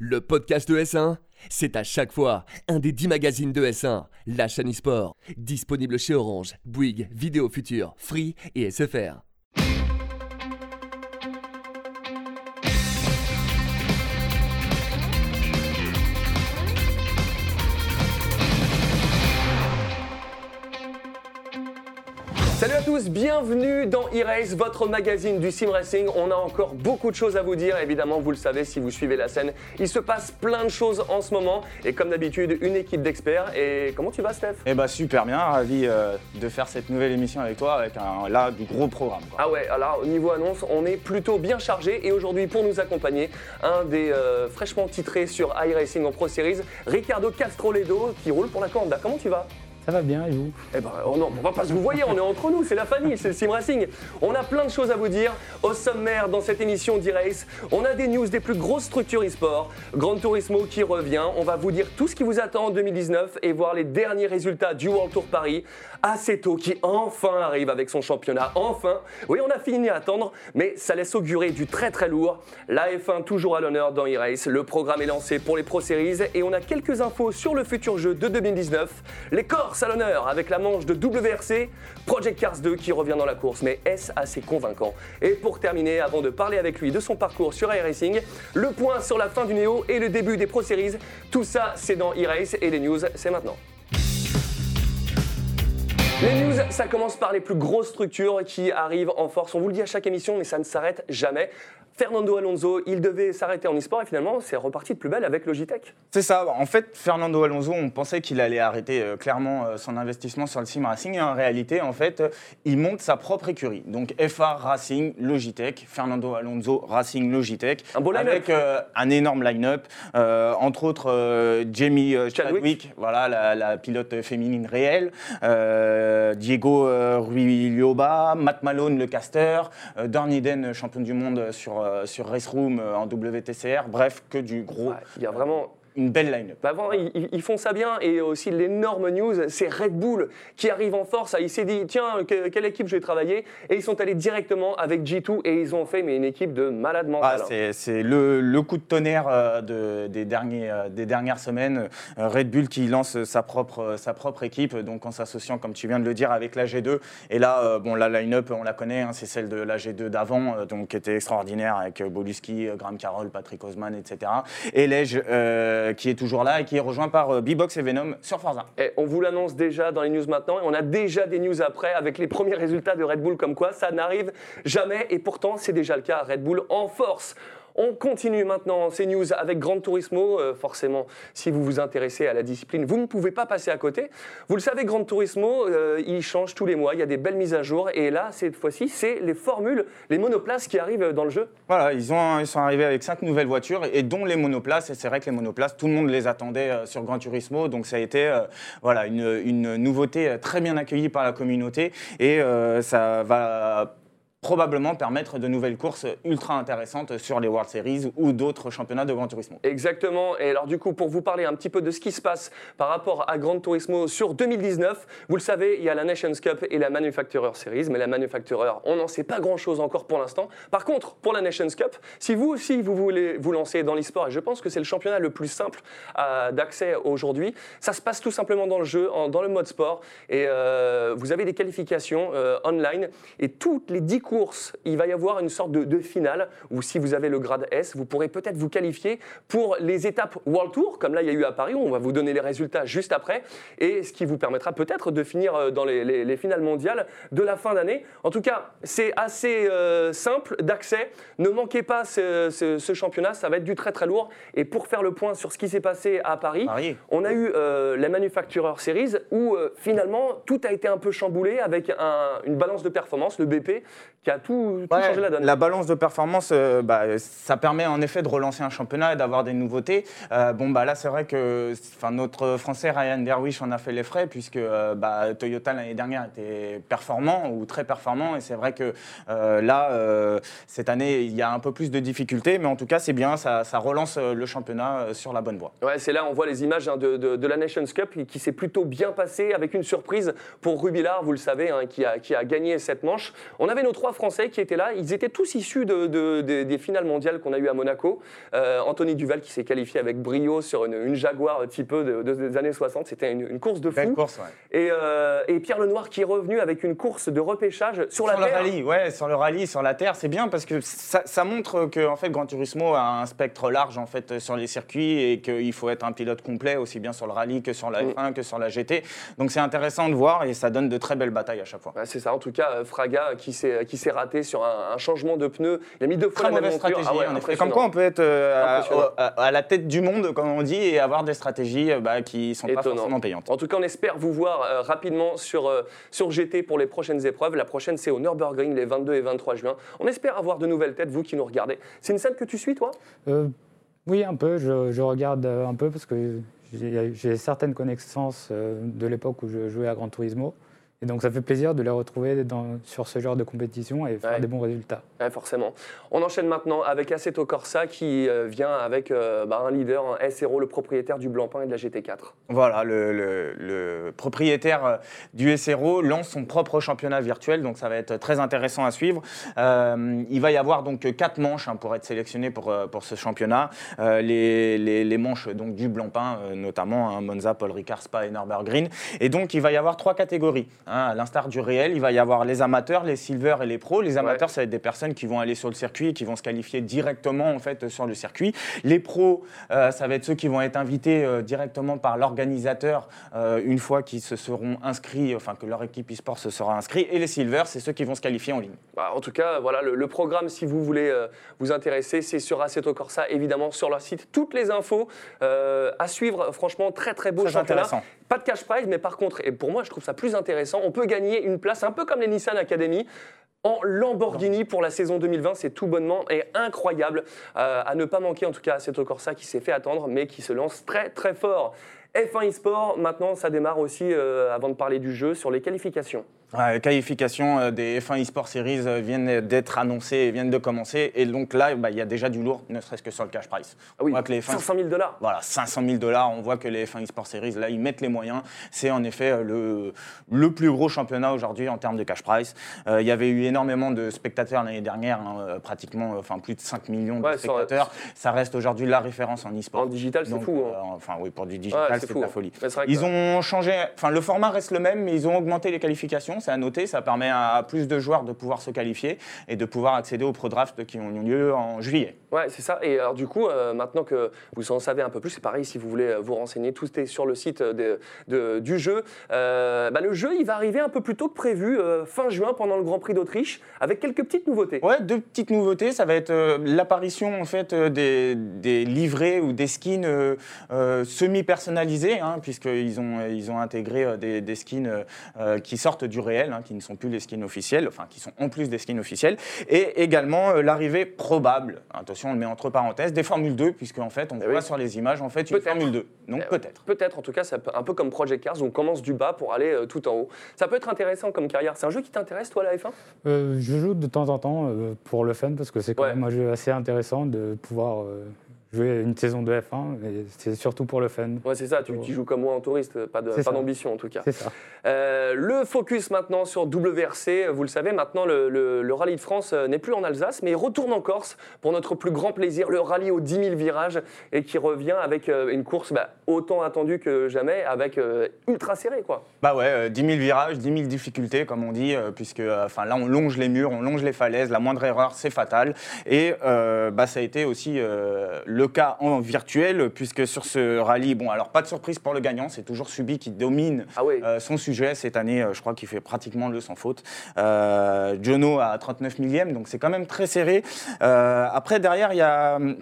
le podcast de S1, c'est à chaque fois un des 10 magazines de S1, la chaîne e-sport, disponible chez Orange, Bouygues, Vidéo Future, Free et SFR. Tous, bienvenue dans E-Race, votre magazine du sim racing. On a encore beaucoup de choses à vous dire, évidemment, vous le savez si vous suivez la scène. Il se passe plein de choses en ce moment et comme d'habitude, une équipe d'experts. Et comment tu vas, Steph? Eh bah super bien, ravi euh, de faire cette nouvelle émission avec toi avec un là du gros programme. quoi. Ah ouais, alors au niveau annonce, on est plutôt bien chargé et aujourd'hui pour nous accompagner, un des euh, fraîchement titrés sur iRacing en Pro Series, Ricardo Castroledo qui roule pour la Corda. Comment tu vas? Ça va bien et vous? Eh ben oh non, on va pas se vous voyez, on est entre nous, c'est la famille, c'est le Sim Racing. On a plein de choses à vous dire. Au sommaire dans cette émission d'e-race, on a des news des plus grosses structures e-sport. Gran Turismo qui revient, on va vous dire tout ce qui vous attend en 2019 et voir les derniers résultats du World Tour Paris. Aceto qui enfin arrive avec son championnat, enfin. Oui, on a fini à attendre, mais ça laisse augurer du très très lourd. La F1 toujours à l'honneur dans e-race. Le programme est lancé pour les Pro Series et on a quelques infos sur le futur jeu de 2019. Les Corses à l'honneur avec la manche de WRC, Project Cars 2 qui revient dans la course, mais est-ce assez convaincant? Et pour terminer, avant de parler avec lui de son parcours sur iRacing, le point sur la fin du Néo et le début des Pro Series, tout ça c'est dans e-race et les news c'est maintenant. Les news, ça commence par les plus grosses structures qui arrivent en force. On vous le dit à chaque émission, mais ça ne s'arrête jamais. Fernando Alonso, il devait s'arrêter en e-sport et finalement, c'est reparti de plus belle avec Logitech. C'est ça, en fait Fernando Alonso, on pensait qu'il allait arrêter euh, clairement euh, son investissement sur le sim racing et en réalité en fait, euh, il monte sa propre écurie. Donc FR Racing Logitech, Fernando Alonso Racing Logitech Un beau line-up. avec un énorme line-up, entre autres Jamie Chadwick. Chadwick, voilà la, la pilote féminine réelle, euh, Diego euh, Ruilloba, Matt Malone le caster, euh, Dorn Eden champion du monde sur Race Room en WTCR, bref que du gros, une belle line-up. Bah avant, ils, ils- ils font ça bien et aussi l'énorme news, c'est Red Bull qui arrive en force. Il s'est dit tiens que- quelle équipe je vais travailler? Et ils sont allés directement avec G2 et ils ont fait mais une équipe de malade Ah, c'est le, le coup de tonnerre euh, de- des, derniers, euh, des dernières semaines. Euh, Red Bull qui lance sa propre, sa propre équipe, donc en s'associant, comme tu viens de le dire, avec la G2. Et là, bon, la line-up, on la connaît, hein, c'est celle de la G2 d'avant, donc qui était extraordinaire avec Boluski, Graham Carroll, Patrick Osman, etc. Et euh, qui est toujours là et qui est rejoint par euh, B-Box et Venom sur Forza. Et on vous l'annonce déjà dans les news maintenant et on a déjà des news après avec les premiers résultats de Red Bull comme quoi ça n'arrive jamais et pourtant c'est déjà le cas. Red Bull en force. On continue maintenant ces news avec Gran Turismo. Euh, forcément, si vous vous intéressez à la discipline, vous ne pouvez pas passer à côté. Vous le savez, Gran Turismo, euh, il change tous les mois. Il y a des belles mises à jour. Et là, cette fois-ci, c'est les formules, les monoplaces qui arrivent dans le jeu. Voilà, ils, ont, ils sont arrivés avec cinq nouvelles voitures et dont les monoplaces. Et c'est vrai que les monoplaces, tout le monde les attendait euh, sur Gran Turismo. Donc ça a été voilà, une, une nouveauté très bien accueillie par la communauté et ça va probablement permettre de nouvelles courses ultra intéressantes sur les World Series ou d'autres championnats de Gran Turismo. Exactement. Et alors du coup, pour vous parler un petit peu de ce qui se passe par rapport à Gran Turismo sur 2019, vous le savez, il y a la Nations Cup et la Manufacturer Series, mais la Manufacturer, on n'en sait pas grand-chose encore pour l'instant. Par contre, pour la Nations Cup, si vous aussi vous voulez vous lancer dans l'e-sport, et je pense que c'est le championnat le plus simple euh, d'accès aujourd'hui, ça se passe tout simplement dans le jeu, dans le mode sport, et euh, vous avez des qualifications euh, online, et toutes les 10 il va y avoir une sorte de, de finale, où si vous avez le grade S, vous pourrez peut-être vous qualifier pour les étapes World Tour, comme là il y a eu à Paris, où on va vous donner les résultats juste après, et ce qui vous permettra peut-être de finir euh, dans les, les- les finales mondiales de la fin d'année. En tout cas, c'est assez euh, simple d'accès. Ne manquez pas ce, ce- ce championnat, ça va être du très très lourd. Et pour faire le point sur ce qui s'est passé à Paris, Paris. on a eu euh, la Manufacturer Series où euh, finalement tout a été un peu chamboulé avec un- une balance de performance, le BP, qui a tout, tout Ouais, changé la donne. La balance de performance, euh, bah, ça permet en effet de relancer un championnat et d'avoir des nouveautés. Euh, bon, bah là, c'est vrai que notre Français Ryan Derwish en a fait les frais, puisque euh, bah, Toyota l'année dernière était performant ou très performant. Et c'est vrai que là, cette année, il y a un peu plus de difficultés. Mais en tout cas, c'est bien, ça, ça relance le championnat sur la bonne voie. Ouais, c'est là on voit les images hein, de, de- de la Nations Cup qui, s'est plutôt bien passé avec une surprise pour Rubilard, vous le savez, hein, qui, a, qui a gagné cette manche. On avait nos trois trois Français qui étaient là. Ils étaient tous issus de, des finales mondiales qu'on a eues à Monaco. Anthony Duval qui s'est qualifié avec brio sur une, Jaguar type de, des années 60. C'était une, course de fou. Course, et, et, Pierre Lenoir qui est revenu avec une course de repêchage sur, la terre. Rallye, ouais, sur le rallye, sur la terre, c'est bien parce que ça, ça montre que en fait, Gran Turismo a un spectre large en fait sur les circuits et qu'il faut être un pilote complet aussi bien sur le rallye que sur la F1 que sur la GT. Donc c'est intéressant de voir et ça donne de très belles batailles à chaque fois. c'est ça. En tout cas, Fraga qui s'est s'est raté sur un, changement de pneus. Il a mis deux fois très la même stratégie. Ah comme quoi, on peut être euh, à, la tête du monde, comme on dit, et avoir des stratégies euh, bah, qui sont pas forcément payantes. En tout cas, on espère vous voir euh, rapidement sur sur GT pour les prochaines épreuves. La prochaine, c'est au Nürburgring les 22 et 23 juin. On espère avoir de nouvelles têtes, vous qui nous regardez. C'est une scène que tu suis, toi? Oui, un peu. Je, regarde un peu parce que j'ai certaines connaissances de l'époque où je jouais à Gran Turismo. Et donc ça fait plaisir de les retrouver dans, sur ce genre de compétition et faire des bons résultats. Ouais, forcément. On enchaîne maintenant avec Assetto Corsa qui euh, vient avec euh, bah, un leader, un SRO, le propriétaire du Blancpain et de la GT4. Voilà, le, le, propriétaire euh, du SRO lance son propre championnat virtuel, donc ça va être très intéressant à suivre. il va y avoir donc quatre manches hein, pour être sélectionné pour, pour ce championnat. Les, les, les, manches donc, du Blancpain, notamment hein, Monza, Paul Ricard, Spa et Norbert Green. Et donc il va y avoir trois catégories. Hein, à l'instar du réel, il va y avoir les amateurs, les silver et les pros. Les amateurs, ça va être des personnes qui vont aller sur le circuit et qui vont se qualifier directement en fait sur le circuit. Les pros, euh, ça va être ceux qui vont être invités euh, directement par l'organisateur euh, une fois qu'ils se seront inscrits, enfin que leur équipe e-sport se sera inscrite. Et les silver, c'est ceux qui vont se qualifier en ligne. Bah, en tout cas, voilà le, programme. Si vous voulez vous intéresser, c'est sur Assetto Corsa, évidemment sur leur site. Toutes les infos à suivre. Franchement, très très beau très Intéressant. Pas de cash prize, mais par contre, et pour moi, je trouve ça plus intéressant on peut gagner une place un peu comme les Nissan Academy en Lamborghini pour la saison 2020. C'est tout bonnement et incroyable euh, à ne pas manquer, en tout cas, à cette Corsa qui s'est fait attendre, mais qui se lance très très fort. F1 eSport, maintenant, ça démarre aussi, euh, avant de parler du jeu, sur les qualifications. Les qualifications euh, des F1 eSport Series euh, viennent d'être annoncées et viennent de commencer. Et donc là, bah, il y a déjà du lourd, ne serait-ce que sur le cash price. Ah oui, que les 500 000 dollars. Voilà, 500 000 dollars. On voit que les F1 eSport Series, là, ils mettent les moyens. C'est en effet euh, le, le plus gros championnat aujourd'hui en termes de cash price. il y avait eu énormément de spectateurs l'année dernière, hein, pratiquement enfin, plus de 5 millions de spectateurs. Ça, reste aujourd'hui la référence en eSport. En digital, c'est fou. Hein. enfin, oui, pour du digital, c'est de la folie. Ils ont changé, enfin, le format reste le même, mais ils ont augmenté les qualifications. C'est à noter, ça permet à plus de joueurs de pouvoir se qualifier et de pouvoir accéder aux pro drafts qui ont lieu en juillet. Ouais, c'est ça. Et alors du coup, euh, maintenant que vous en savez un peu plus, c'est pareil si vous voulez euh, vous renseigner, tout est sur le site de, du jeu. Euh, bah, le jeu, il va arriver un peu plus tôt que prévu, fin juin, pendant le Grand Prix d'Autriche, avec quelques petites nouveautés. Ouais, deux petites nouveautés. Ça va être l'apparition en fait des, des, livrets ou des skins semi-personnalisés, hein, puisqu'ils ont, ils ont intégré des, des skins qui sortent du hein, qui ne sont plus les skins officiels, enfin qui sont en plus des skins officiels, et également l'arrivée probable, attention on le met entre parenthèses, des Formule 2, puisque en fait, on eh voit sur les images en fait une Formule 2. Donc eh peut-être. Peut-être, en tout cas, c'est un peu comme Project Cars, on commence du bas pour aller euh, tout en haut. Ça peut être intéressant comme carrière. C'est un jeu qui t'intéresse, toi, la F1 euh, Je joue de temps en temps euh, pour le fun, parce que c'est quand même un jeu assez intéressant de pouvoir jouer une saison de F1, et c'est surtout pour le fun. Ouais, c'est ça, tu, joues comme moi en touriste, pas d'ambition en tout cas. C'est ça. Euh, le focus maintenant sur WRC, vous le savez, maintenant le, le, Rallye de France euh, n'est plus en Alsace, mais il retourne en Corse pour notre plus grand plaisir, le rallye aux 10 000 virages, et qui revient avec euh, une course bah, autant attendue que jamais, avec ultra serré quoi. Bah ouais, 10 000 virages, 10 000 difficultés comme on dit, puisque enfin là on longe les murs, on longe les falaises, la moindre erreur c'est fatal, et bah, ça a été aussi le le cas en virtuel, puisque sur ce rallye, bon, alors pas de surprise pour le gagnant, c'est toujours Subi qui domine ah euh, son sujet. Cette année, euh, je crois qu'il fait pratiquement le sans faute. Euh, Jono à 39 millième, donc c'est quand même très serré. après, derrière,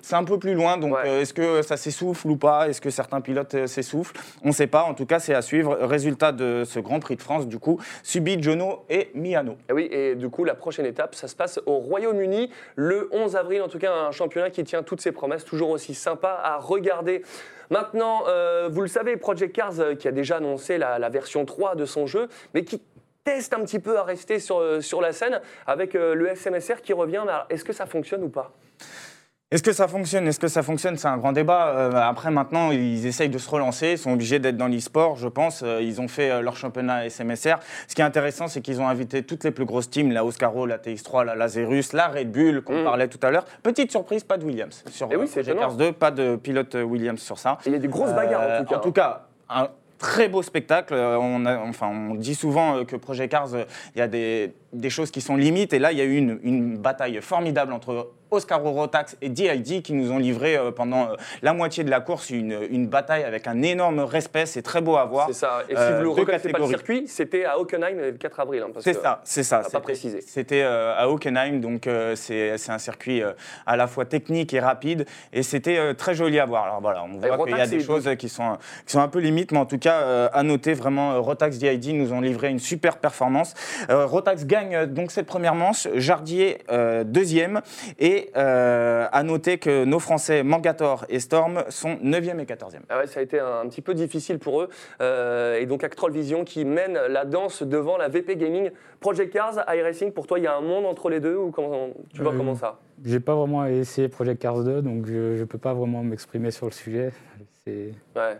c'est un peu plus loin, donc est-ce que ça s'essouffle ou pas? Est-ce que certains pilotes s'essoufflent? On ne sait pas, en tout cas, c'est à suivre. Résultat de ce Grand Prix de France, du coup, Subi, Jono et Miano. Et oui, et du coup, la prochaine étape, ça se passe au Royaume-Uni le 11 avril, en tout cas, un championnat qui tient toutes ses promesses, toujours aussi sympa à regarder. Maintenant, euh, vous le savez, Project Cars euh, qui a déjà annoncé la, version 3 de son jeu, mais qui teste un petit peu à rester sur, euh, sur la scène avec le SMSR qui revient. Est-ce que ça fonctionne ou pas? Est-ce que ça fonctionne? Est-ce que ça fonctionne? C'est un grand débat. Euh, après, maintenant, ils essayent de se relancer. Ils sont obligés d'être dans l'e-sport, je pense. Euh, ils ont fait euh, leur championnat SMSR. Ce qui est intéressant, c'est qu'ils ont invité toutes les plus grosses teams, la Oscaro, la TX3, la Lazarus, la Red Bull, qu'on Mm. parlait tout à l'heure. Petite surprise, pas de Williams. Sur Eh oui, c'est Project étonnant. Cars 2, pas de pilote Williams sur ça. Il y a des grosses bagarres en tout cas. En tout cas, un très beau spectacle. On, a- enfin, on dit souvent que Project Cars, il y a des, des choses qui sont limites. Et là, il y a eu une, une bataille formidable entre Oscaro Rotax et DID qui nous ont livré euh, pendant euh, la moitié de la course une, une bataille avec un énorme respect. C'est très beau à voir. C'est ça. Et si Euh, vous deux reconnaissez pas le circuit, c'était à Hockenheim le 4 avril. hein, C'est ça, c'est ça. pas précisé. C'était à Hockenheim, donc c'est un circuit à la fois technique et rapide, et c'était très joli à voir. Alors voilà, on voit qu'il y a des choses qui sont, qui sont un peu limites, mais en tout cas, à noter vraiment, Rotax DID nous ont livré une super performance. Rotax gagne donc cette première manche, Jardier deuxième, et euh, à noter que nos Français Mangator et Storm sont 9e et 14e. Ah ouais, ça a été un, petit peu difficile pour eux. Euh, et donc Actrol Vision qui mène la danse devant la VP Gaming. Project Cars, iRacing, pour toi, il y a un monde entre les deux ou comment, tu vois Euh, comment ça? J'ai pas vraiment essayé Project Cars 2, donc je ne peux pas vraiment m'exprimer sur le sujet. C'est- Ouais.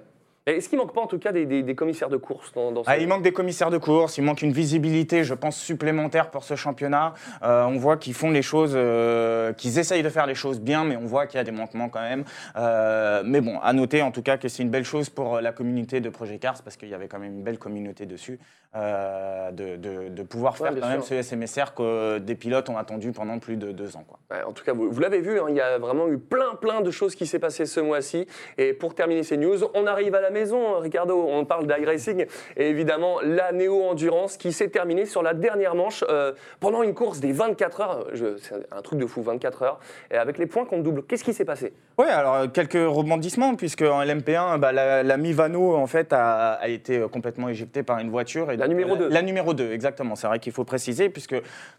Est-ce qu'il manque pas en tout cas des, des- des commissaires de course dans, dans ce... Ah, il manque des commissaires de course, il manque une visibilité, je pense, supplémentaire pour ce championnat. Euh, on voit qu'ils font les choses, euh, qu'ils essayent de faire les choses bien, mais on voit qu'il y a des manquements quand même. Euh, mais bon, à noter en tout cas que c'est une belle chose pour la communauté de Project Cars, parce qu'il y avait quand même une belle communauté dessus, de, de- de pouvoir faire quand même ce SMSR que des pilotes ont attendu pendant plus de deux ans. Quoi. Ouais, en tout cas, vous, vous l'avez vu, hein, il y a vraiment eu plein, plein de choses qui s'est passé ce mois-ci. Et pour terminer ces news, on arrive à la maison, Ricardo. On parle d'iRacing et évidemment la Néo Endurance qui s'est terminée sur la dernière manche euh, pendant une course des 24 heures. C'est un truc de fou, 24 heures. Et avec les points qu'on double, qu'est-ce qui s'est passé? Oui, alors euh, quelques rebondissements, puisque en LMP1, bah, la, la Mivano en fait a, a été euh, complètement éjectée par une voiture. Et La donc, numéro euh, deux. La numéro 2, exactement. C'est vrai qu'il faut préciser, puisque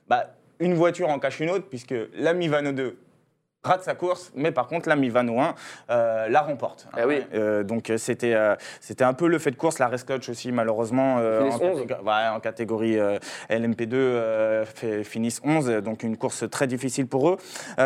bah, une voiture en cache une autre, puisque la Mivano 2 rate sa course, mais par contre la Mivano 1 euh, la remporte. Eh oui. Euh, donc euh, c'était euh, c'était un peu le fait de course. La Race Coach aussi, malheureusement, en, 11. catég- ouais, en catégorie euh, LMP2, euh, fait- finissent 11, donc une course très difficile pour eux.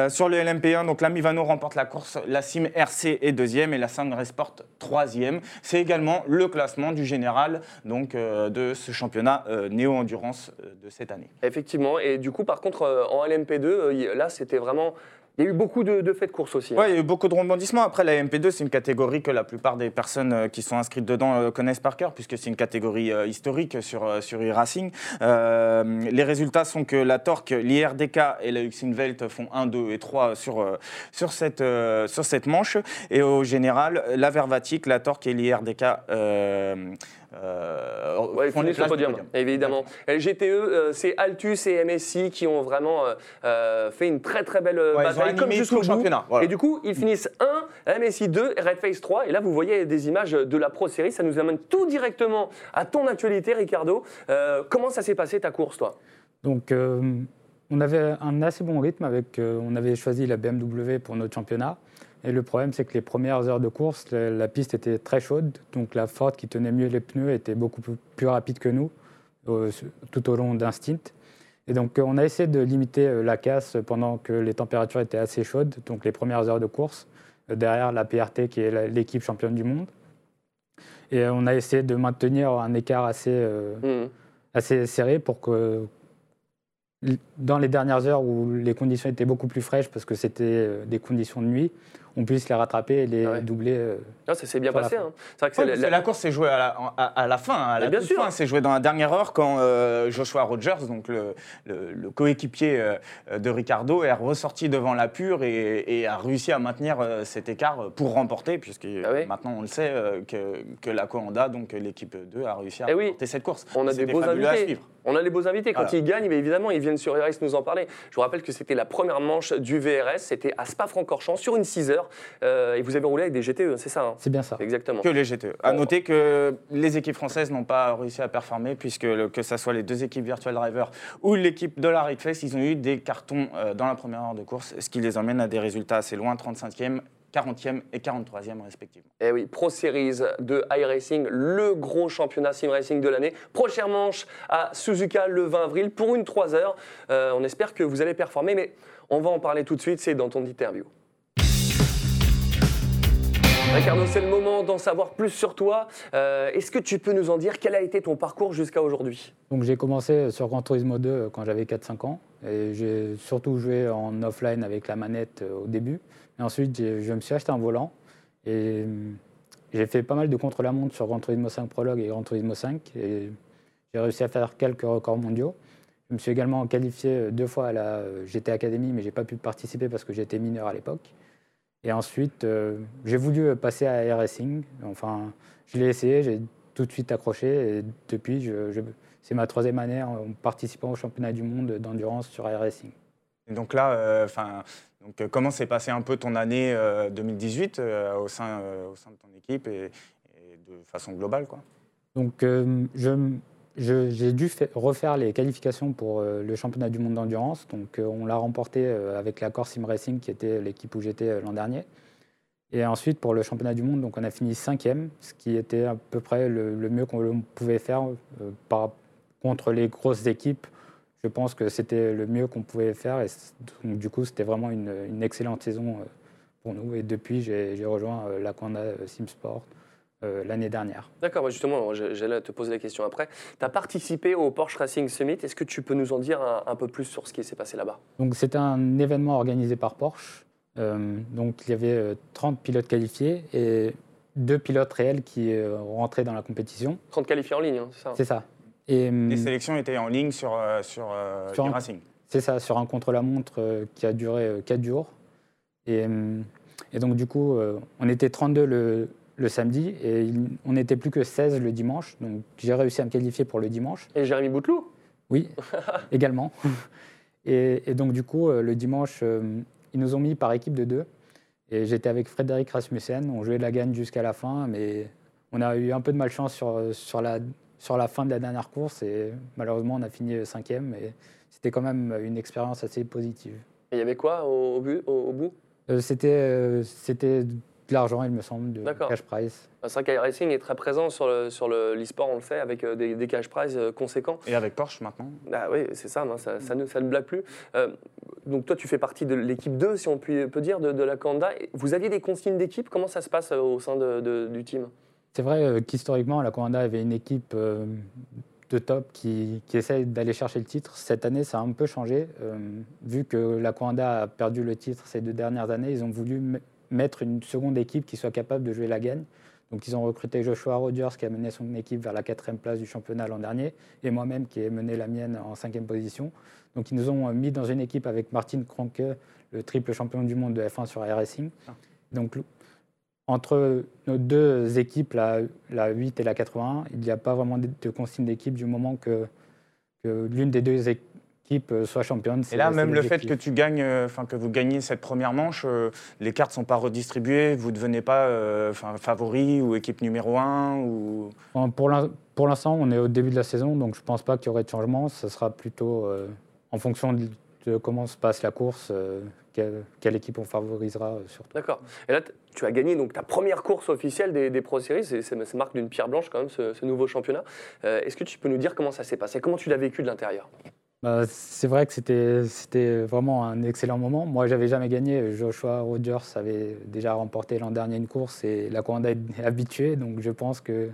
Sur le LMP1, donc la Mivano remporte la course, la Sim RC est deuxième et la Sangre Sport troisième. C'est également le classement du général donc, de ce championnat néo-endurance euh, de cette année. Effectivement. Et du coup, par contre, en LMP2, euh, il- là, c'était vraiment. Il y a eu beaucoup de, de faits de course aussi. hein. Ouais, il y a eu beaucoup de rebondissements. Après, la MP2, c'est une catégorie que la plupart des personnes euh, qui sont inscrites dedans euh, connaissent par cœur, puisque c'est une catégorie euh, historique sur, sur e-racing. Les résultats sont que la Torque, l'IRDK et la Uxinvelt font 1, 2 et 3 sur, sur, cette, sur cette manche. Et au général, la Vervatic, la Torque et l'IRDK euh, Ouais, font les podium, podium. évidemment. Et le GTE, euh, c'est Altus et MSI qui ont vraiment euh, euh, fait une très très belle Ouais, ils ont bataille, comme jusqu'au championnat, voilà. Et du coup, ils finissent 1, MSI 2, Red Face 3. Et là, vous voyez des images de la Pro Series. Ça nous amène tout directement à ton actualité, Ricardo. Euh, comment ça s'est passé ta course, toi? Donc, euh, on avait un assez bon rythme avec. euh, on avait choisi la BMW pour notre championnat. Et le problème, c'est que les premières heures de course, la, la piste était très chaude. Donc, la Ford qui tenait mieux les pneus était beaucoup plus, rapide que nous euh, tout au long d'un stint. Et donc, on a essayé de limiter euh, la casse pendant que les températures étaient assez chaudes, donc les premières heures de course, euh, derrière la PRT qui est l'équipe championne du monde. Et on a essayé de maintenir un écart assez, euh, assez serré pour que dans les dernières heures où les conditions étaient beaucoup plus fraîches parce que c'était des conditions de nuit, on puisse les rattraper et les Ah ouais. doubler. euh, Non, ça s'est bien la passé. hein. Vrai que Ouais, la- la course s'est jouée à la, à, à la fin, à la Mais bien sûr. fin. C'est joué dans la dernière heure quand euh, Joshua Rogers, donc le, le- le coéquipier euh, de Ricardo, est ressorti devant la pure et, et a réussi à maintenir cet écart pour remporter, puisque Ah oui. maintenant on le sait que, que la Coanda, donc l'équipe 2, a réussi à Eh oui. remporter cette course. On a des beaux invités. suivre. On a les beaux invités. Quand Voilà. ils gagnent, mais évidemment, ils viennent sur Race nous en parler. Je vous rappelle que c'était la première manche du VRS. C'était à Spa-Francorchamps sur une 6 heures. Euh, et vous avez roulé avec des GTE, c'est ça hein? C'est bien ça. Exactement. Que les GTE. À Bon. noter que les équipes françaises n'ont pas réussi à performer, puisque le- que ce soit les deux équipes Virtual Driver ou l'équipe de la Face, ils ont eu des cartons euh, dans la première heure de course, ce qui les emmène à des résultats assez loin, 35e, 40e et 43e respectivement. Eh oui, Pro Series de iRacing, le gros championnat sim racing de l'année. Prochaine manche à Suzuka le 20 avril pour une 3 heures. Euh, on espère que vous allez performer, mais on va en parler tout de suite, c'est dans ton interview. Ricardo, c'est le moment d'en savoir plus sur toi. Euh, Est-ce que tu peux nous en dire quel a été ton parcours jusqu'à aujourd'hui? Donc j'ai commencé sur Gran Turismo 2 quand j'avais 4-5 ans. J'ai surtout joué en offline avec la manette euh, au début. Et ensuite, je me suis acheté un volant. Et j'ai fait pas mal de contre-la-montre sur Gran Turismo 5 Prologue et Gran Turismo 5. Et j'ai réussi à faire quelques records mondiaux. Je me suis également qualifié euh, deux fois à la euh, GT Academy, mais j'ai pas pu participer parce que j'étais mineur à l'époque. Et ensuite, euh, j'ai voulu passer à Air Racing. Enfin, je l'ai essayé, j'ai tout de suite accroché. Et depuis, je- je- c'est ma troisième année en participant au championnat du monde d'endurance sur Air Racing. Et donc là, euh, enfin, donc, euh, comment s'est passé un peu ton année euh, 2018 euh, au, sein, au sein de ton équipe et, et de façon globale quoi? Donc, je- j'ai dû fa- refaire les qualifications pour euh, le championnat du monde d'endurance. Donc, euh, on l'a remporté euh, avec la Corse Sim Racing, qui était l'équipe où j'étais l'an dernier. Et ensuite, pour le championnat du monde, donc, on a fini cinquième, ce qui était à peu près le, mieux qu'on pouvait faire par, contre les grosses équipes. Je pense que c'était le mieux qu'on pouvait faire. Et donc, du coup, c'était vraiment une, excellente saison pour nous. Et depuis, j'ai rejoint la Conda Sim Sport euh, l'année dernière. D'accord, bah justement, je- j'allais te poser la question après. Tu as participé au Porsche Racing Summit. Est-ce que tu peux nous en dire un, un peu plus sur ce qui s'est passé là-bas? Donc c'était un événement organisé par Porsche. Euh, donc il y avait euh, 30 pilotes qualifiés et deux pilotes réels qui euh, rentraient dans la compétition. 30 qualifiés en ligne, hein, c'est ça? C'est ça. Et Les sélections étaient en ligne sur, euh, sur, euh, Sur un- e-racing. c'est ça, sur un contre-la-montre euh, qui a duré 4 jours. Et, et donc du coup, euh, on était 32 le, le samedi et on n'était plus que 16 le dimanche. Donc j'ai réussi à me qualifier pour le dimanche. Et Jérémy Bouteloup? Oui, également. Et, et donc, du coup, euh, le dimanche, euh, ils nous ont mis par équipe de deux. Et j'étais avec Frédéric Rasmussen. On jouait la gagne jusqu'à la fin, mais on a eu un peu de malchance sur, sur, la, sur la fin de la dernière course. Et malheureusement, on a fini cinquième. Et c'était quand même une expérience assez positive. Et il y avait quoi au, bout? Euh, c'était, euh, c'était de l'argent, il me semble, de cash prize. Bah, C'est vrai qu'Air Racing est très présent sur le sur le- l'e-sport, on le fait, avec euh, des, des cash prizes euh, conséquents. Et avec Porsche maintenant Ah oui, c'est ça, ça, ça ne, ça ne blague plus. Euh, donc toi, tu fais partie de l'équipe 2, si on peut, peut dire, de, de la Kanda. Vous aviez des consignes d'équipe? Comment ça se passe euh, au sein de- de- du team? C'est vrai qu'historiquement, la Coanda avait une équipe de top qui, qui essaye d'aller chercher le titre. Cette année, ça a un peu changé. euh, vu que la Coanda a perdu le titre ces deux dernières années, ils ont voulu mettre une seconde équipe qui soit capable de jouer la gagne. Donc ils ont recruté Joshua Rogers qui a mené son équipe vers la quatrième place du championnat l'an dernier et moi-même qui ai mené la mienne en cinquième position. Donc ils nous ont euh, mis dans une équipe avec Martin Kronke, le triple champion du monde de F1 sur Air Racing. Donc entre nos deux équipes, la, la 8 et la 81, il n'y a pas vraiment de consigne d'équipe du moment que, que l'une des deux équipes euh, soit championne. Et c'est- là, même le fait que tu gagnes, euh, enfin que vous gagnez cette première manche, euh, les cartes sont pas redistribuées, vous ne devenez pas euh, favori ou équipe numéro 1 ou Pour l'in- pour l'instant, on est au début de la saison, donc je ne pense pas qu'il y aurait de changement. Ce sera plutôt euh, en fonction de, de comment se passe la course, euh, quelle, quelle équipe on favorisera euh, surtout. D'accord. Et là, tu as gagné donc ta première course officielle des, des Pro Series. C'est marque d'une pierre blanche quand même, ce, ce nouveau championnat. Euh, Est-ce que tu peux nous dire comment ça s'est passé? Comment tu l'as vécu de l'intérieur? Bah, c'est vrai que c'était vraiment un excellent moment. Moi, j'avais jamais gagné. Joshua Rogers avait déjà remporté l'an dernier une course et la Coanda est habituée. Donc, je pense que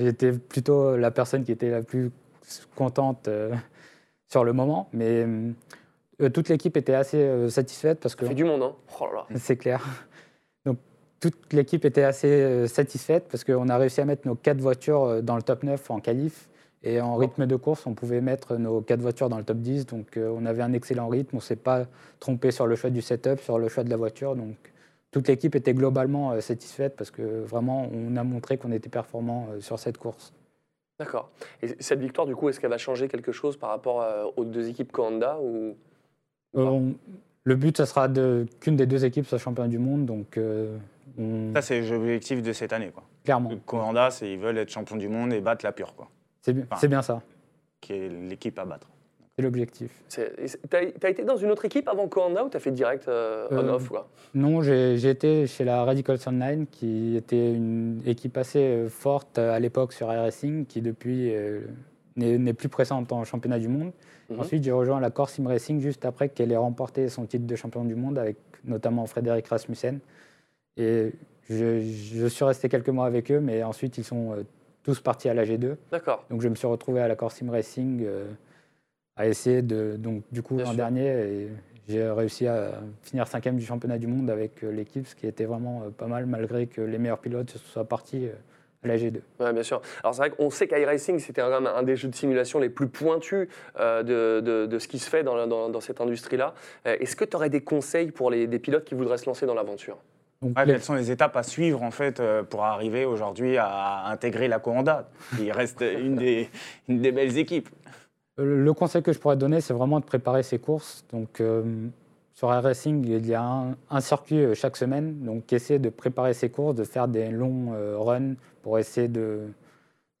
j'étais plutôt la personne qui était la plus contente euh, sur le moment. Mais euh, toute l'équipe était assez euh, satisfaite parce que Ça fait du monde, hein Oh c'est clair. Donc, toute l'équipe était assez satisfaite parce qu'on a réussi à mettre nos quatre voitures dans le top 9 en qualif. Et en rythme de course, on pouvait mettre nos quatre voitures dans le top 10. Donc, euh, on avait un excellent rythme. On ne s'est pas trompé sur le choix du setup, sur le choix de la voiture. Donc, toute l'équipe était globalement euh, satisfaite parce que vraiment, on a montré qu'on était performant euh, sur cette course. D'accord. Et cette victoire, du coup, est-ce qu'elle va changer quelque chose par rapport euh, aux deux équipes Kanda ou... Euh, on- le but, ce sera de- qu'une des deux équipes soit championne du monde. Donc, euh, on- ça c'est l'objectif de cette année quoi. clairement, Coanda, c'est ils veulent être champion du monde et battre la pure quoi, c'est bien, Enfin. c'est bien ça. qui est l'équipe à battre. C'est l'objectif. T'as as été dans une autre équipe avant Kanda ou t'as fait direct euh, Euh, on-off quoi? Non, j'ai été chez la Radical Sunline, qui était une équipe assez euh, forte euh, à l'époque sur Air Racing, qui depuis euh, n'est plus présente en championnat du monde. Mhm. Ensuite, j'ai rejoint la Corse Sim Racing juste après qu'elle ait remporté son titre de champion du monde, avec notamment Frédéric Rasmussen. Et Je, je suis resté quelques mois avec eux, mais ensuite ils sont euh, tous partis à la G2. D'accord. Donc je me suis retrouvé à la Corse Sim Racing euh, à essayer de. Donc du coup, l'an dernier, j'ai réussi à finir cinquième du championnat du monde avec euh, l'équipe, ce qui était vraiment euh, pas mal, malgré que les meilleurs pilotes soient partis à la G2. Ouais, bien sûr. Alors c'est vrai qu'on sait qu'iRacing, c'était quand même un des jeux de simulation les plus pointus de, de- de ce qui se fait dans, la- dans- dans cette industrie-là. Est-ce que tu aurais des conseils pour les, des pilotes qui voudraient se lancer dans l'aventure? Donc, Ouais, les- quelles sont les étapes à suivre en fait euh, pour arriver aujourd'hui à intégrer la Honda qui reste une des, une des belles équipes? Euh, Le conseil que je pourrais donner, c'est vraiment de préparer ses courses. Donc, euh, sur Air Racing, il y a un, un circuit chaque semaine. Donc, essayer de préparer ses courses, de faire des longs euh, runs pour essayer de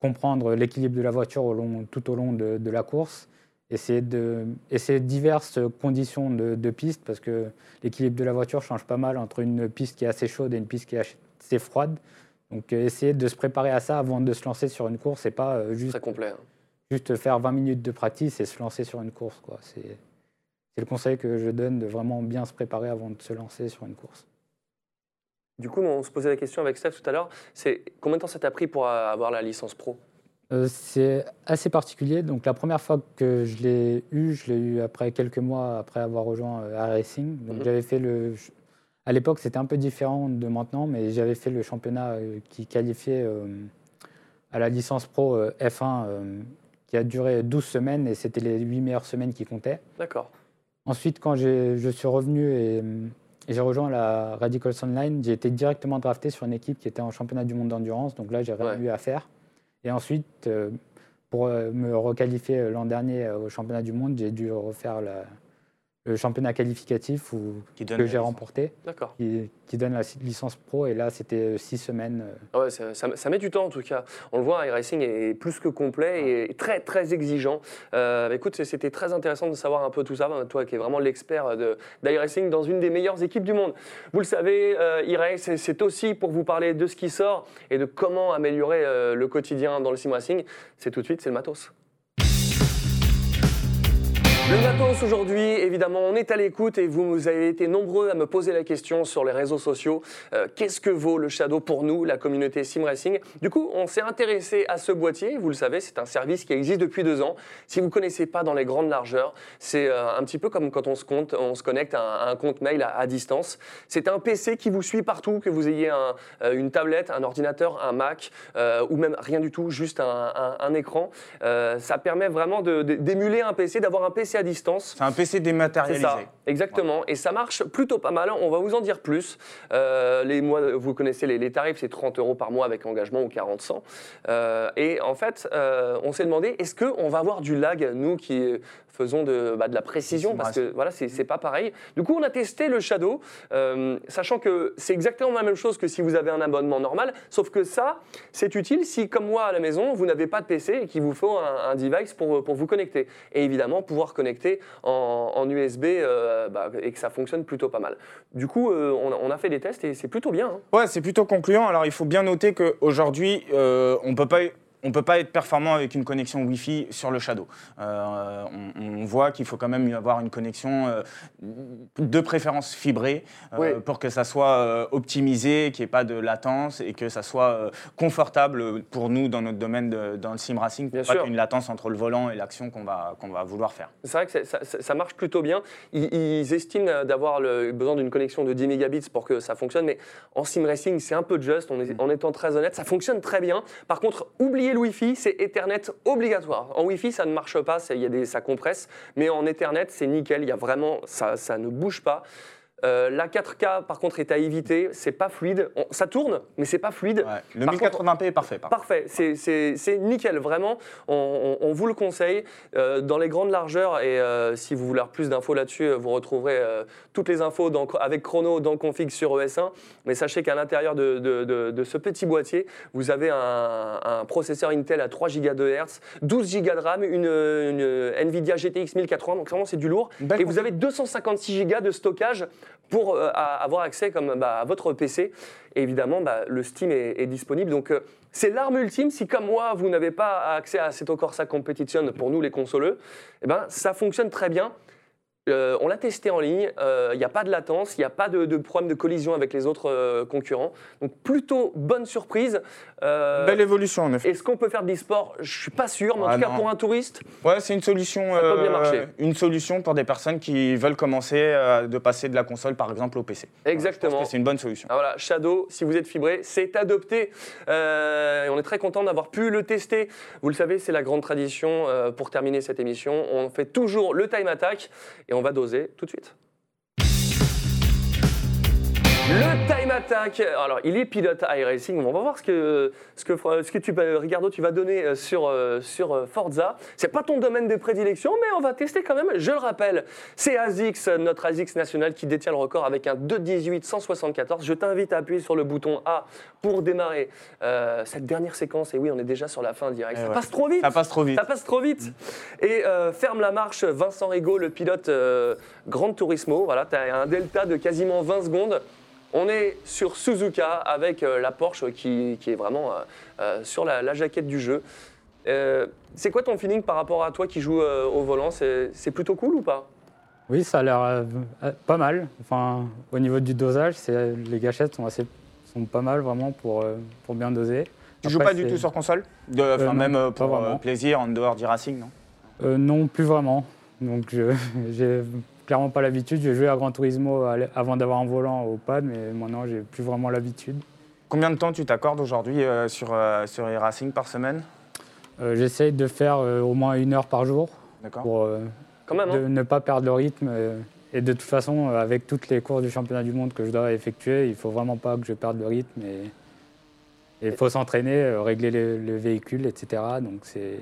comprendre l'équilibre de la voiture au long- tout au long de, de la course. Essayer, de, essayer diverses conditions de, de piste parce que l'équilibre de la voiture change pas mal entre une piste qui est assez chaude et une piste qui est assez froide. Donc, euh, essayer de se préparer à ça avant de se lancer sur une course et pas euh, juste Très complet. hein. juste faire 20 minutes de practice et se lancer sur une course. quoi. C'est c'est le conseil que je donne de vraiment bien se préparer avant de se lancer sur une course. Du coup, on se posait la question avec Steph tout à l'heure, c'est combien de temps ça t'a pris pour avoir la licence pro? Euh, c'est assez particulier. Donc la première fois que je l'ai eu, je l'ai eu après quelques mois après avoir rejoint euh, Racing. Donc Mhm. j'avais fait le. À l'époque, c'était un peu différent de maintenant, mais j'avais fait le championnat euh, qui qualifiait à la licence pro euh, F1 euh, qui a duré 12 semaines et c'était les 8 meilleures semaines qui comptaient. D'accord. Ensuite, quand je suis revenu et, et j'ai rejoint la Radicals Online, j'ai été directement drafté sur une équipe qui était en championnat du monde d'endurance. Donc là, j'ai rien Ouais. eu à faire. Et ensuite, euh, pour euh, me requalifier euh, l'an dernier au championnat du monde, j'ai dû refaire la- le championnat qualificatif où- qui donne que j'ai licence. remporté, D'accord. qui, qui donne la licence pro. Et là, c'était euh, six semaines. euh, Ah ouais, ça, ça- ça met du temps en tout cas. On le voit, iRacing est plus que complet et très très exigeant. Euh, bah, écoute, c'était très intéressant de savoir un peu tout ça. Ben, Toi qui es vraiment l'expert de- d'iRacing dans une des meilleures équipes du monde. Vous le savez, euh, iRace, c'est- c'est aussi pour vous parler de ce qui sort et de comment améliorer euh, le quotidien dans le sim racing. C'est tout de suite, c'est le matos. Le matos aujourd'hui, évidemment, on est à l'écoute et vous avez été nombreux à me poser la question sur les réseaux sociaux. Euh, Qu'est-ce que vaut le Shadow pour nous, la communauté Sim Racing? Du coup, on s'est intéressé à ce boîtier. Vous le savez, c'est un service qui existe depuis deux ans. Si vous ne connaissez pas dans les grandes largeurs, c'est euh, un petit peu comme quand on se, connecte à un, compte mail à, distance. C'est un PC qui vous suit partout, que vous ayez euh, une tablette, un ordinateur, un Mac ou même rien du tout, juste un, écran. Ça permet vraiment d'émuler un PC, d'avoir un PC à distance. C'est un PC dématérialisé. Exactement. Et ça marche plutôt pas mal. On va vous en dire plus. Euh, les mois, vous connaissez les, les tarifs, c'est 30 euros par mois avec engagement ou 40 100. Euh, et en fait, euh, on s'est demandé, est-ce qu'on va avoir du lag, nous qui faisons de, bah, de la précision, parce que voilà, c'est pas pareil. Du coup, on a testé le Shadow, euh, sachant que c'est exactement la même chose que si vous avez un abonnement normal, sauf que ça, c'est utile si, comme moi à la maison, vous n'avez pas de PC et qu'il vous faut un, un device pour, pour vous connecter. Et évidemment, pouvoir connecter en, en USB euh, bah, et que ça fonctionne plutôt pas mal. Du coup, euh, on, a, fait des tests et c'est plutôt bien. hein. Ouais, c'est plutôt concluant. Alors, il faut bien noter qu'aujourd'hui, euh, on peut pas. On ne peut pas être performant avec une connexion Wi-Fi sur le Shadow. Euh, on, on voit qu'il faut quand même avoir une connexion euh, de préférence fibrée euh, Oui. pour que ça soit optimisé, qu'il n'y ait pas de latence et que ça soit confortable pour nous dans notre domaine de- dans le sim racing. Bien Pour pas qu'il y ait une latence entre le volant et l'action qu'on va, qu'on va vouloir faire. C'est vrai que ça, marche plutôt bien. Ils, ils estiment d'avoir besoin d'une connexion de 10 mégabits pour que ça fonctionne, mais en sim racing, c'est un peu juste, on est- en étant très honnête. Ça fonctionne très bien. Par contre, oubliez le Wi-Fi, c'est Ethernet obligatoire. En Wi-Fi, ça ne marche pas, il y a des, ça compresse, mais en Ethernet, c'est nickel. Y a vraiment, ça, ça ne bouge pas. Euh, la 4K, par contre, est à éviter. C'est pas fluide. On- ça tourne, mais c'est pas fluide. Ouais. Le Par 1080p est parfait. par Parfait, c'est- nickel, vraiment. On, on- on vous le conseille. Euh, dans les grandes largeurs, et euh, si vous voulez avoir plus d'infos là-dessus, vous retrouverez toutes les infos dans- avec Chrono dans Config sur ES1. Mais sachez qu'à l'intérieur de, de- de- de ce petit boîtier, vous avez un, un processeur Intel à 3 Go de Hz, 12 Go de RAM, une, une Nvidia GTX 1080, donc vraiment c'est du lourd. Et vous avez 256 Go de stockage pour euh, avoir accès comme, bah, à votre PC. Et évidemment, bah, le Steam est, disponible. Donc, euh, c'est l'arme ultime. Si, comme moi, vous n'avez pas accès à Seto Corsa Competition pour nous, les consoleux, eh ben, ça fonctionne très bien. Euh, on l'a testé en ligne, il n'y a pas de latence, il n'y a pas de, de problème de collision avec les autres euh, concurrents. Donc plutôt bonne surprise. Euh, Belle évolution en effet. Est-ce qu'on peut faire de l'e-sport Je suis pas sûr, mais en Ah, tout cas non. pour un touriste, Ouais, c'est une solution. Ça peut bien marcher. Une solution pour des personnes qui veulent commencer euh, de passer de la console par exemple au PC. Exactement. c'est une bonne solution. Ah, voilà, Shadow, si vous êtes fibré, c'est adopté. Euh, et on est très content d'avoir pu le tester. Vous le savez, c'est la grande tradition euh, pour terminer cette émission. On fait toujours le time attack et on va doser tout de suite. Le time attack. Alors, il est pilote iRacing. On va voir ce que, ce que, ce que tu, Ricardo, tu vas donner euh, sur, euh, sur euh, Forza. C'est pas ton domaine de prédilection, mais on va tester quand même. Je le rappelle, c'est ASICS, notre ASICS national, qui détient le record avec un 2.18 174. Je t'invite à appuyer sur le bouton A pour démarrer euh, cette dernière séquence. Et oui, on est déjà sur la fin direct. Eh Ça ouais. passe trop vite. Ça passe trop vite. Ça passe trop vite. Et euh, ferme la marche, Vincent Rigaud, le pilote euh, Grand Turismo. Voilà, tu as un delta de quasiment 20 secondes. On est sur Suzuka avec euh, la Porsche qui, qui est vraiment euh, euh, sur la, la jaquette du jeu. Euh, c'est quoi ton feeling par rapport à toi qui joues euh, au volant? C'est c'est plutôt cool ou pas? Oui, ça a l'air pas mal. Enfin, au niveau du dosage, c'est- les gâchettes sont, assez, sont pas mal vraiment pour, euh, pour bien doser. Tu joues pas du tout sur console? De, enfin, non, Même pas pour vraiment. euh, plaisir en dehors du racing, non? Euh, non, plus vraiment. Donc, je- j'ai clairement pas l'habitude. J'ai joué à Gran Turismo avant d'avoir un volant au pad, mais maintenant, j'ai plus vraiment l'habitude. Combien de temps tu t'accordes aujourd'hui euh, sur, euh, sur e-racing par semaine? Euh, J'essaye de faire euh, au moins une heure par jour D'accord pour euh, Quand même, hein de ne pas perdre le rythme. euh, et de toute façon, euh, avec toutes les courses du championnat du monde que je dois effectuer, il faut vraiment pas que je perde le rythme. Et et il faut s'entraîner, euh, régler le, le véhicule, etc. Donc c'est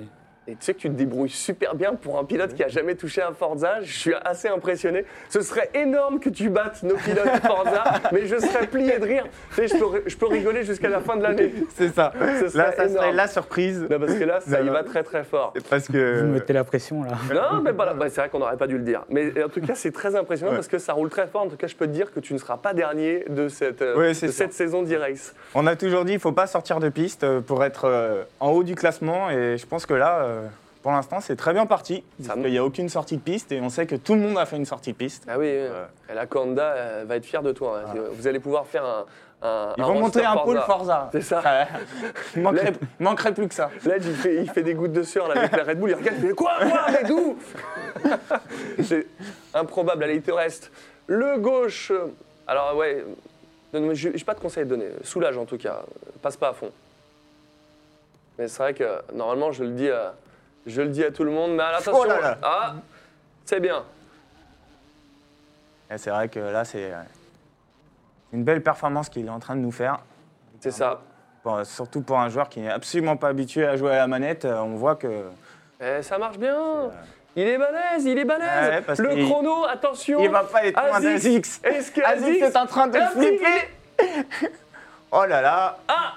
Et tu sais que tu te débrouilles super bien pour un pilote qui a jamais touché un Forza. Je suis assez impressionné. Ce serait énorme que tu battes nos pilotes Forza, mais je serais plié de rire. Tu sais, je peux, je peux rigoler jusqu'à la fin de l'année. C'est ça. Ce serait Là, ça serait la surprise. Non, parce que là, ça y va très très fort. Parce vous que. mettez la pression là. Non, mais voilà, bah, c'est vrai qu'on n'aurait pas dû le dire. Mais en tout cas, c'est très impressionnant Ouais. parce que ça roule très fort. En tout cas, je peux te dire que tu ne seras pas dernier de cette, euh, Ouais, de cette saison d'e-race. On a toujours dit qu'il ne faut pas sortir de piste euh, pour être euh, en haut du classement. Et je pense que là, euh, pour l'instant, c'est très bien parti. Ça qu'il n'y a aucune sortie de piste et on sait que tout le monde a fait une sortie de piste. Ah oui, et la Conda euh, va être fière de toi. hein. Vous allez pouvoir faire un. un Ils un vont monter un Forza. pôle Forza. C'est ça. Ouais. Il manquerait, il manquerait plus que ça. Là, il fait, il fait des gouttes de sueur là, avec la Red Bull. Il regarde, il fait quoi, quoi, mais d'où C'est improbable. Allez, il te reste le gauche. Alors, ouais, je n'ai pas de conseil à te donner. Soulage en tout cas. Passe pas à fond. Mais c'est vrai que normalement, je le dis je le dis à tout le monde. Mais attention, Oh là là. ah, c'est bien. Et c'est vrai que là, c'est euh, une belle performance qu'il est en train de nous faire. C'est ça. Pour- surtout pour un joueur qui n'est absolument pas habitué à jouer à la manette, euh, on voit que. Eh, ça marche bien. Il est balèze, il est balèze. Ouais, le chrono, attention. Il va pas être loin d'Azix. Est-ce que Azix est en train de flipper. Oh là là, Ah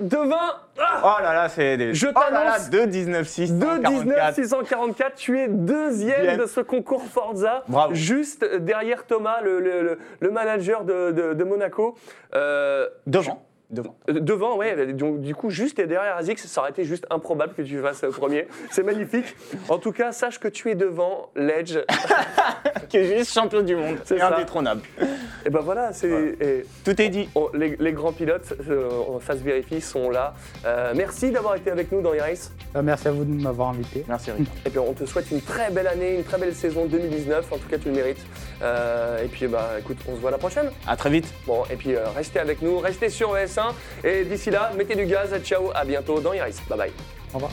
Devant ah oh là là, c'est des. Je oh là là, t'annonce 2 19 6 2 19 644, tu es deuxième Deuxième. de ce concours Forza, Bravo. juste derrière Thomas, le, le- le- le manager de, de- de Monaco. Euh, Devant. Devant. euh, devant, ouais, donc, du coup, juste et derrière Azix, ça aurait été juste improbable que tu fasses le premier. C'est magnifique. En tout cas, sache que tu es devant Ledge. Qui est juste champion du monde. C'est indétrônable. et ben voilà, c'est. Tout est dit. Les, les grands pilotes, euh, ça se vérifie, sont là. Euh, merci d'avoir été avec nous dans iRace. Euh, Merci à vous de m'avoir invité. Merci Rick. Et puis on te souhaite une très belle année, une très belle saison 2019. En tout cas, tu le mérites. Euh, et puis, bah, écoute, on se voit la prochaine. À très vite. Bon, et puis euh, restez avec nous, restez sur ES1. Et d'ici là, mettez du gaz. Ciao, à bientôt dans iRace. Bye bye. Au revoir.